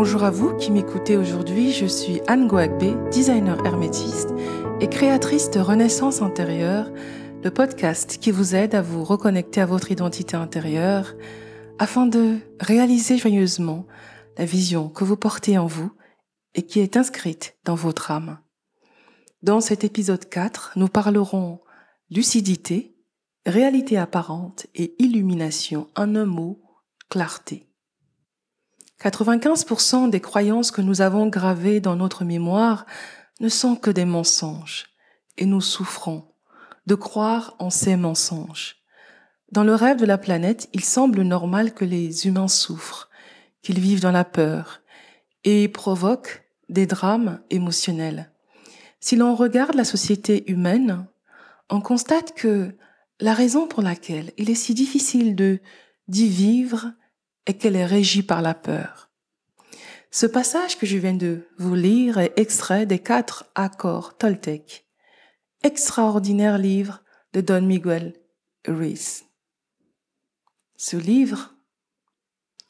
Bonjour à vous qui m'écoutez aujourd'hui, je suis Anne Goagbe, designer hermétiste et créatrice de Renaissance intérieure, le podcast qui vous aide à vous reconnecter à votre identité intérieure afin de réaliser joyeusement la vision que vous portez en vous et qui est inscrite dans votre âme. Dans cet épisode 4, nous parlerons lucidité, réalité apparente et illumination, en un mot, clarté. 95% des croyances que nous avons gravées dans notre mémoire ne sont que des mensonges et nous souffrons de croire en ces mensonges. Dans le rêve de la planète, il semble normal que les humains souffrent, qu'ils vivent dans la peur et provoquent des drames émotionnels. Si l'on regarde la société humaine, on constate que la raison pour laquelle il est si difficile de d'y vivre et qu'elle est régie par la peur. Ce passage que je viens de vous lire est extrait des quatre accords Toltec, extraordinaire livre de Don Miguel Ruiz. Ce livre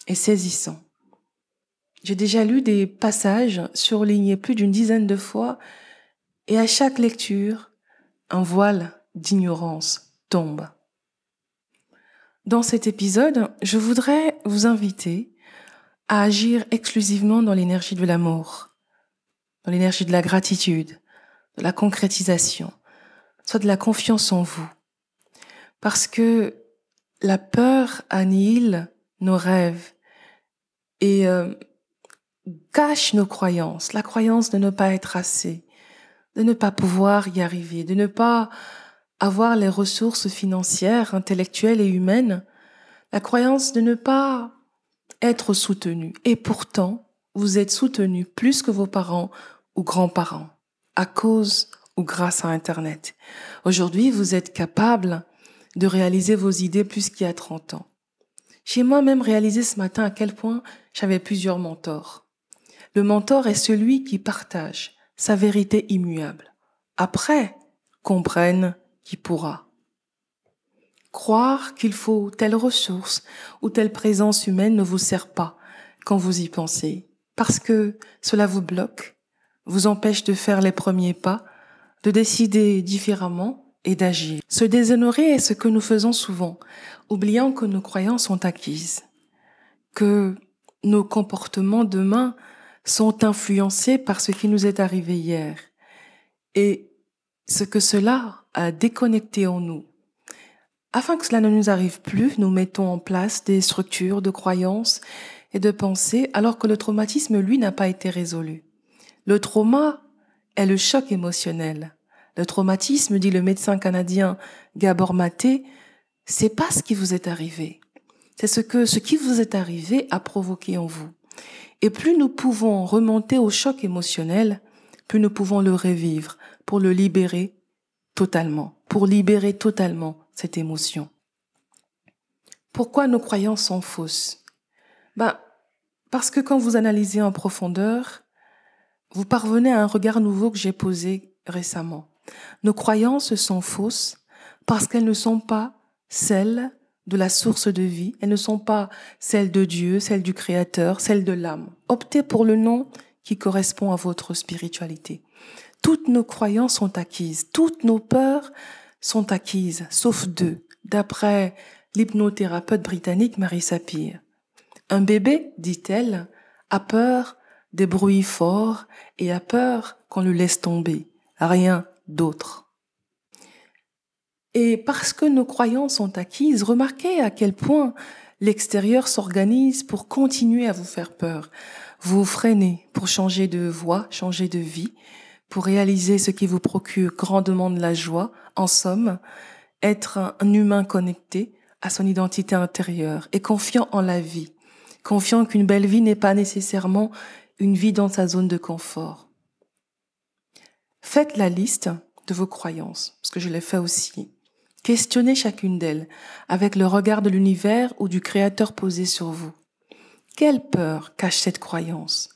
est saisissant. J'ai déjà lu des passages surlignés plus d'une dizaine de fois et à chaque lecture, un voile d'ignorance tombe. Dans cet épisode, je voudrais vous inviter à agir exclusivement dans l'énergie de l'amour, dans l'énergie de la gratitude, de la concrétisation, soit de la confiance en vous. Parce que la peur annihile nos rêves et euh, cache nos croyances, la croyance de ne pas être assez, de ne pas pouvoir y arriver, de ne pas avoir les ressources financières, intellectuelles et humaines, la croyance de ne pas être soutenu. Et pourtant, vous êtes soutenu plus que vos parents ou grands-parents, à cause ou grâce à Internet. Aujourd'hui, vous êtes capable de réaliser vos idées plus qu'il y a 30 ans. J'ai moi-même réalisé ce matin à quel point j'avais plusieurs mentors. Le mentor est celui qui partage sa vérité immuable. Après, comprenne qui pourra. Croire qu'il faut telle ressource ou telle présence humaine ne vous sert pas quand vous y pensez, parce que cela vous bloque, vous empêche de faire les premiers pas, de décider différemment et d'agir. Se déshonorer est ce que nous faisons souvent, oubliant que nos croyances sont acquises, que nos comportements demain sont influencés par ce qui nous est arrivé hier. Et ce que cela a déconnecté en nous. Afin que cela ne nous arrive plus, nous mettons en place des structures de croyances et de pensées alors que le traumatisme, lui, n'a pas été résolu. Le trauma est le choc émotionnel. Le traumatisme, dit le médecin canadien Gabor Maté, c'est pas ce qui vous est arrivé. C'est ce que ce qui vous est arrivé a provoqué en vous. Et plus nous pouvons remonter au choc émotionnel, plus nous pouvons le revivre pour le libérer totalement, pour libérer totalement cette émotion. Pourquoi nos croyances sont fausses Ben, parce que quand vous analysez en profondeur, vous parvenez à un regard nouveau que j'ai posé récemment. Nos croyances sont fausses parce qu'elles ne sont pas celles de la source de vie, elles ne sont pas celles de Dieu, celles du Créateur, celles de l'âme. Optez pour le nom qui correspond à votre spiritualité. Toutes nos croyances sont acquises, toutes nos peurs sont acquises, sauf deux, d'après l'hypnothérapeute britannique Marie Sapir. Un bébé, dit-elle, a peur des bruits forts et a peur qu'on le laisse tomber, rien d'autre. Et parce que nos croyances sont acquises, remarquez à quel point l'extérieur s'organise pour continuer à vous faire peur. Vous freinez pour changer de voie, changer de vie, pour réaliser ce qui vous procure grandement de la joie, en somme, être un humain connecté à son identité intérieure et confiant en la vie, confiant qu'une belle vie n'est pas nécessairement une vie dans sa zone de confort. Faites la liste de vos croyances, parce que je l'ai fait aussi. Questionnez chacune d'elles avec le regard de l'univers ou du Créateur posé sur vous. Quelle peur cache cette croyance?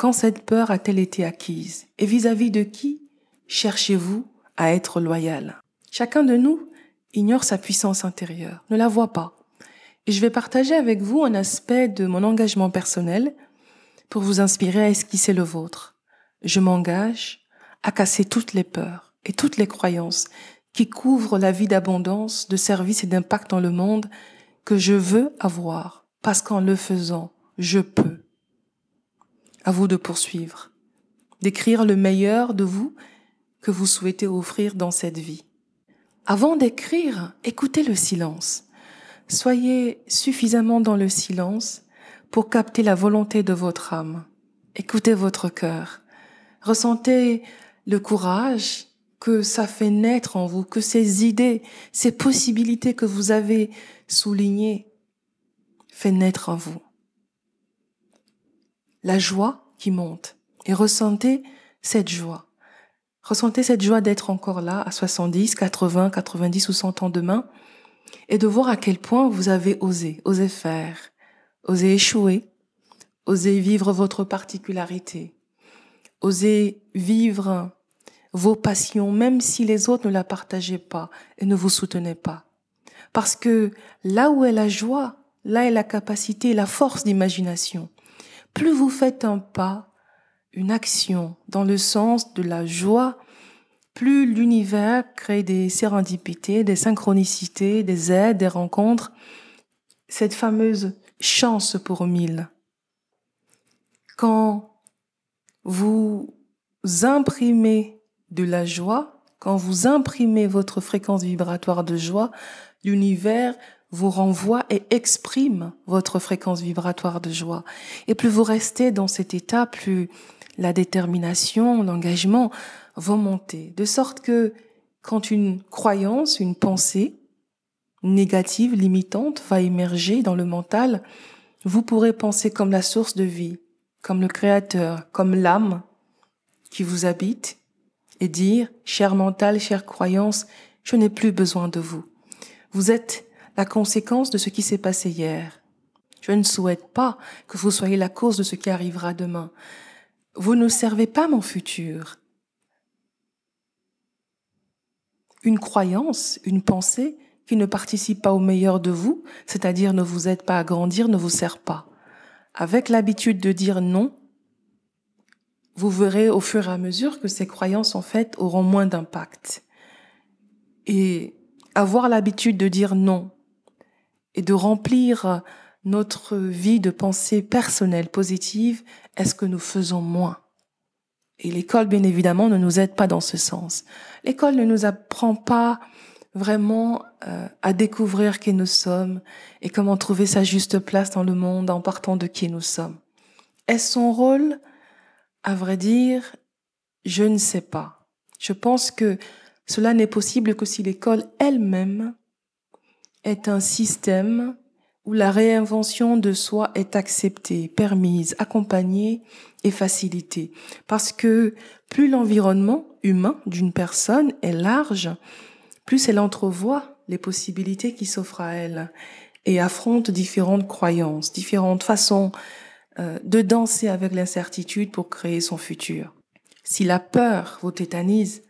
Quand cette peur a-t-elle été acquise? Et vis-à-vis de qui cherchez-vous à être loyal? Chacun de nous ignore sa puissance intérieure, ne la voit pas. Et je vais partager avec vous un aspect de mon engagement personnel, pour vous inspirer à esquisser le vôtre. Je m'engage à casser toutes les peurs et toutes les croyances qui couvrent la vie d'abondance, de service et d'impact dans le monde que je veux avoir, parce qu'en le faisant, je peux. À vous de poursuivre, d'écrire le meilleur de vous que vous souhaitez offrir dans cette vie. Avant d'écrire, écoutez le silence. Soyez suffisamment dans le silence pour capter la volonté de votre âme. Écoutez votre cœur. Ressentez le courage que ça fait naître en vous, que ces idées, ces possibilités que vous avez soulignées fait naître en vous. La joie qui monte. Et ressentez cette joie. Ressentez cette joie d'être encore là à 70, 80, 90 ou 100 ans demain et de voir à quel point vous avez osé, osé faire, osé échouer, osé vivre votre particularité, osé vivre vos passions même si les autres ne la partageaient pas et ne vous soutenaient pas. Parce que là où est la joie, là est la capacité, la force d'imagination. Plus vous faites un pas, une action dans le sens de la joie, plus l'univers crée des sérendipités, des synchronicités, des aides, des rencontres, cette fameuse chance pour mille. Quand vous imprimez de la joie, quand vous imprimez votre fréquence vibratoire de joie, l'univers vous renvoie et exprime votre fréquence vibratoire de joie. Et plus vous restez dans cet état, plus la détermination, l'engagement vont monter. De sorte que quand une croyance, une pensée négative, limitante va émerger dans le mental, vous pourrez penser comme la source de vie, comme le créateur, comme l'âme qui vous habite et dire, cher mental, chère croyance, je n'ai plus besoin de vous. Vous êtes la conséquence de ce qui s'est passé hier. Je ne souhaite pas que vous soyez la cause de ce qui arrivera demain. Vous ne servez pas mon futur. Une croyance, une pensée qui ne participe pas au meilleur de vous, c'est-à-dire ne vous aide pas à grandir, ne vous sert pas. Avec l'habitude de dire non, vous verrez au fur et à mesure que ces croyances, en fait, auront moins d'impact. Et avoir l'habitude de dire non et de remplir notre vie de pensées personnelles positives, est-ce que nous faisons moins? Et l'école, bien évidemment, ne nous aide pas dans ce sens. L'école ne nous apprend pas vraiment euh, à découvrir qui nous sommes et comment trouver sa juste place dans le monde en partant de qui nous sommes. Est-ce son rôle? À vrai dire, je ne sais pas. Je pense que cela n'est possible que si l'école elle-même est un système où la réinvention de soi est acceptée, permise, accompagnée et facilitée. Parce que plus l'environnement humain d'une personne est large, plus elle entrevoit les possibilités qui s'offrent à elle et affronte différentes croyances, différentes façons euh, de danser avec l'incertitude pour créer son futur. Si la peur vous tétanise,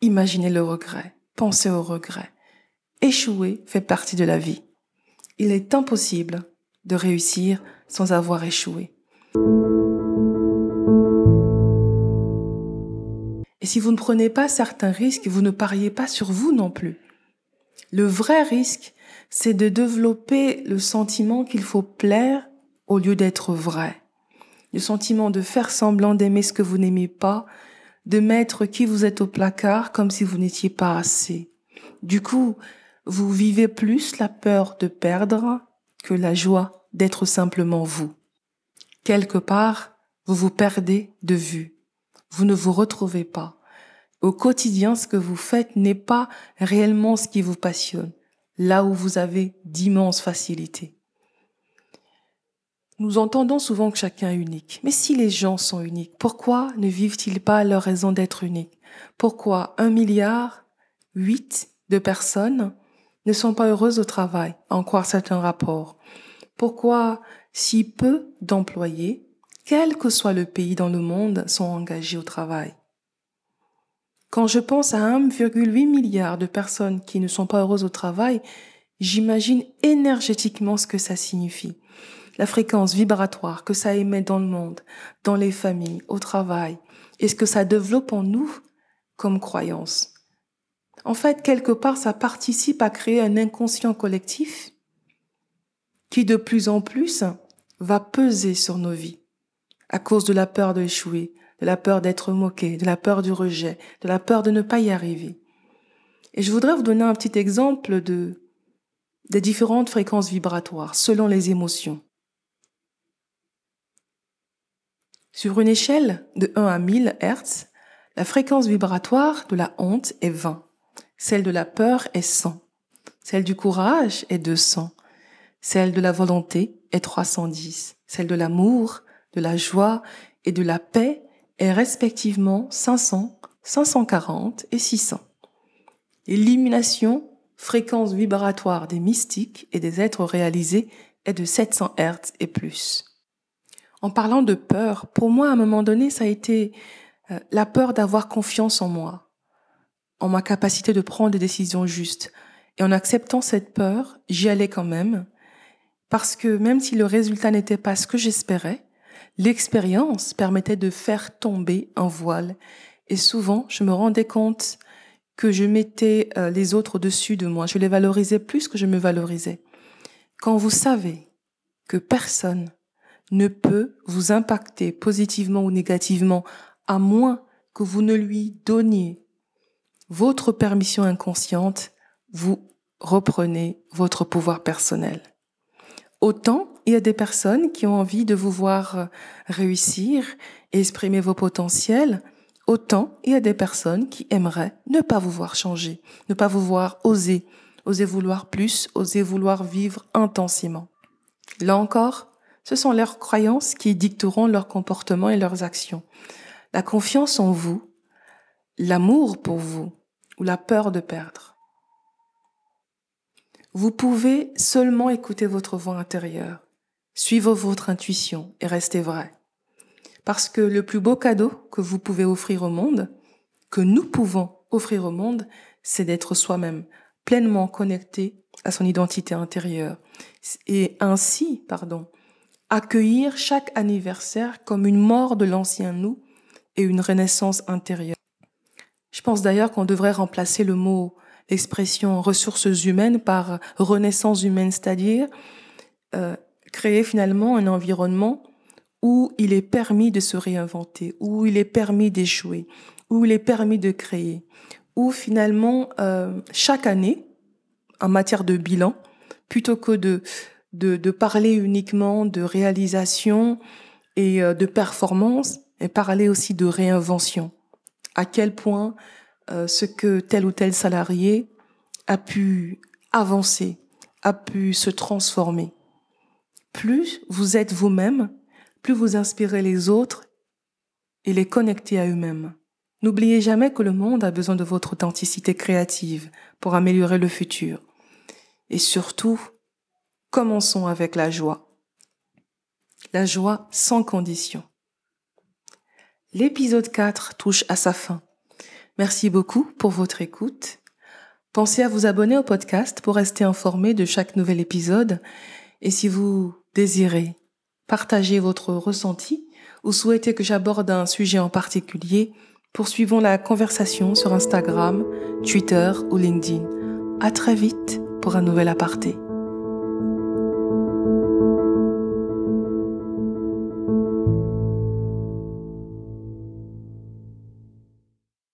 imaginez le regret, pensez au regret. Échouer fait partie de la vie il est impossible de réussir sans avoir échoué. Et si vous ne prenez pas certains risques, vous ne pariez pas sur vous non plus. Le vrai risque, c'est de développer le sentiment qu'il faut plaire au lieu d'être vrai. Le sentiment de faire semblant d'aimer ce que vous n'aimez pas, de mettre qui vous êtes au placard comme si vous n'étiez pas assez. Du coup, vous vivez plus la peur de perdre que la joie d'être simplement vous. Quelque part, vous vous perdez de vue. Vous ne vous retrouvez pas. Au quotidien, ce que vous faites n'est pas réellement ce qui vous passionne, là où vous avez d'immenses facilités. Nous entendons souvent que chacun est unique. Mais si les gens sont uniques, pourquoi ne vivent-ils pas leur raison d'être uniques? Pourquoi un milliard, huit de personnes ne sont pas heureuses au travail, en croire certains rapports Pourquoi si peu d'employés, quel que soit le pays dans le monde, sont engagés au travail? Quand je pense à 1,8 milliard de personnes qui ne sont pas heureuses au travail, j'imagine énergétiquement ce que ça signifie. la fréquence vibratoire que ça émet dans le monde, dans les familles, au travail, et ce que ça développe en nous comme croyance? En fait, quelque part, ça participe à créer un inconscient collectif qui de plus en plus va peser sur nos vies à cause de la peur d'échouer, de la peur d'être moqué, de la peur du rejet, de la peur de ne pas y arriver. Et je voudrais vous donner un petit exemple de des différentes fréquences vibratoires selon les émotions. Sur une échelle de 1 à 1000 Hz, la fréquence vibratoire de la honte est 20, celle de la peur est 100, celle du courage est 200, celle de la volonté est 310, celle de l'amour, de la joie et de la paix est respectivement 500, 540 et 600. L'illumination, fréquence vibratoire des mystiques et des êtres réalisés, est de 700 Hz et plus. En parlant de peur, pour moi, à un moment donné, ça a été euh, la peur d'avoir confiance en moi, en ma capacité de prendre des décisions justes. Et en acceptant cette peur, j'y allais quand même, parce que même si le résultat n'était pas ce que j'espérais, l'expérience permettait de faire tomber un voile. Et souvent, je me rendais compte que je mettais euh, les autres au-dessus de moi. Je les valorisais plus que je me valorisais. Quand vous savez que personne ne peut vous impacter positivement ou négativement à moins que vous ne lui donniez votre permission inconsciente, vous reprenez votre pouvoir personnel. Autant il y a des personnes qui ont envie de vous voir réussir et exprimer vos potentiels, autant il y a des personnes qui aimeraient ne pas vous voir changer, ne pas vous voir oser, oser vouloir plus, oser vouloir vivre intensément. Là encore, ce sont leurs croyances qui dicteront leur comportement et leurs actions. La confiance en vous, l'amour pour vous ou la peur de perdre. Vous pouvez seulement écouter votre voix intérieure, suivre votre intuition et rester vrai. Parce que le plus beau cadeau que vous pouvez offrir au monde, que nous pouvons offrir au monde, c'est d'être soi-même, pleinement connecté à son identité intérieure. Et ainsi, pardon, accueillir chaque anniversaire comme une mort de l'ancien nous et une renaissance intérieure. Je pense d'ailleurs qu'on devrait remplacer le mot, l'expression ressources humaines par renaissance humaine, c'est-à-dire euh, créer finalement un environnement où il est permis de se réinventer, où il est permis d'échouer, où il est permis de créer, où finalement euh, chaque année, en matière de bilan, plutôt que de de, parler uniquement de réalisation et euh, de performance, et parler aussi de réinvention. À quel point euh, ce que tel ou tel salarié a pu avancer, a pu se transformer. Plus vous êtes vous-même, plus vous inspirez les autres et les connectez à eux-mêmes. N'oubliez jamais que le monde a besoin de votre authenticité créative pour améliorer le futur. Et surtout, Commençons avec la joie. La joie sans condition. L'épisode 4 touche à sa fin. Merci beaucoup pour votre écoute. Pensez à vous abonner au podcast pour rester informé de chaque nouvel épisode. Et si vous désirez partager votre ressenti ou souhaitez que j'aborde un sujet en particulier, poursuivons la conversation sur Instagram, Twitter ou LinkedIn. À très vite pour un nouvel aparté.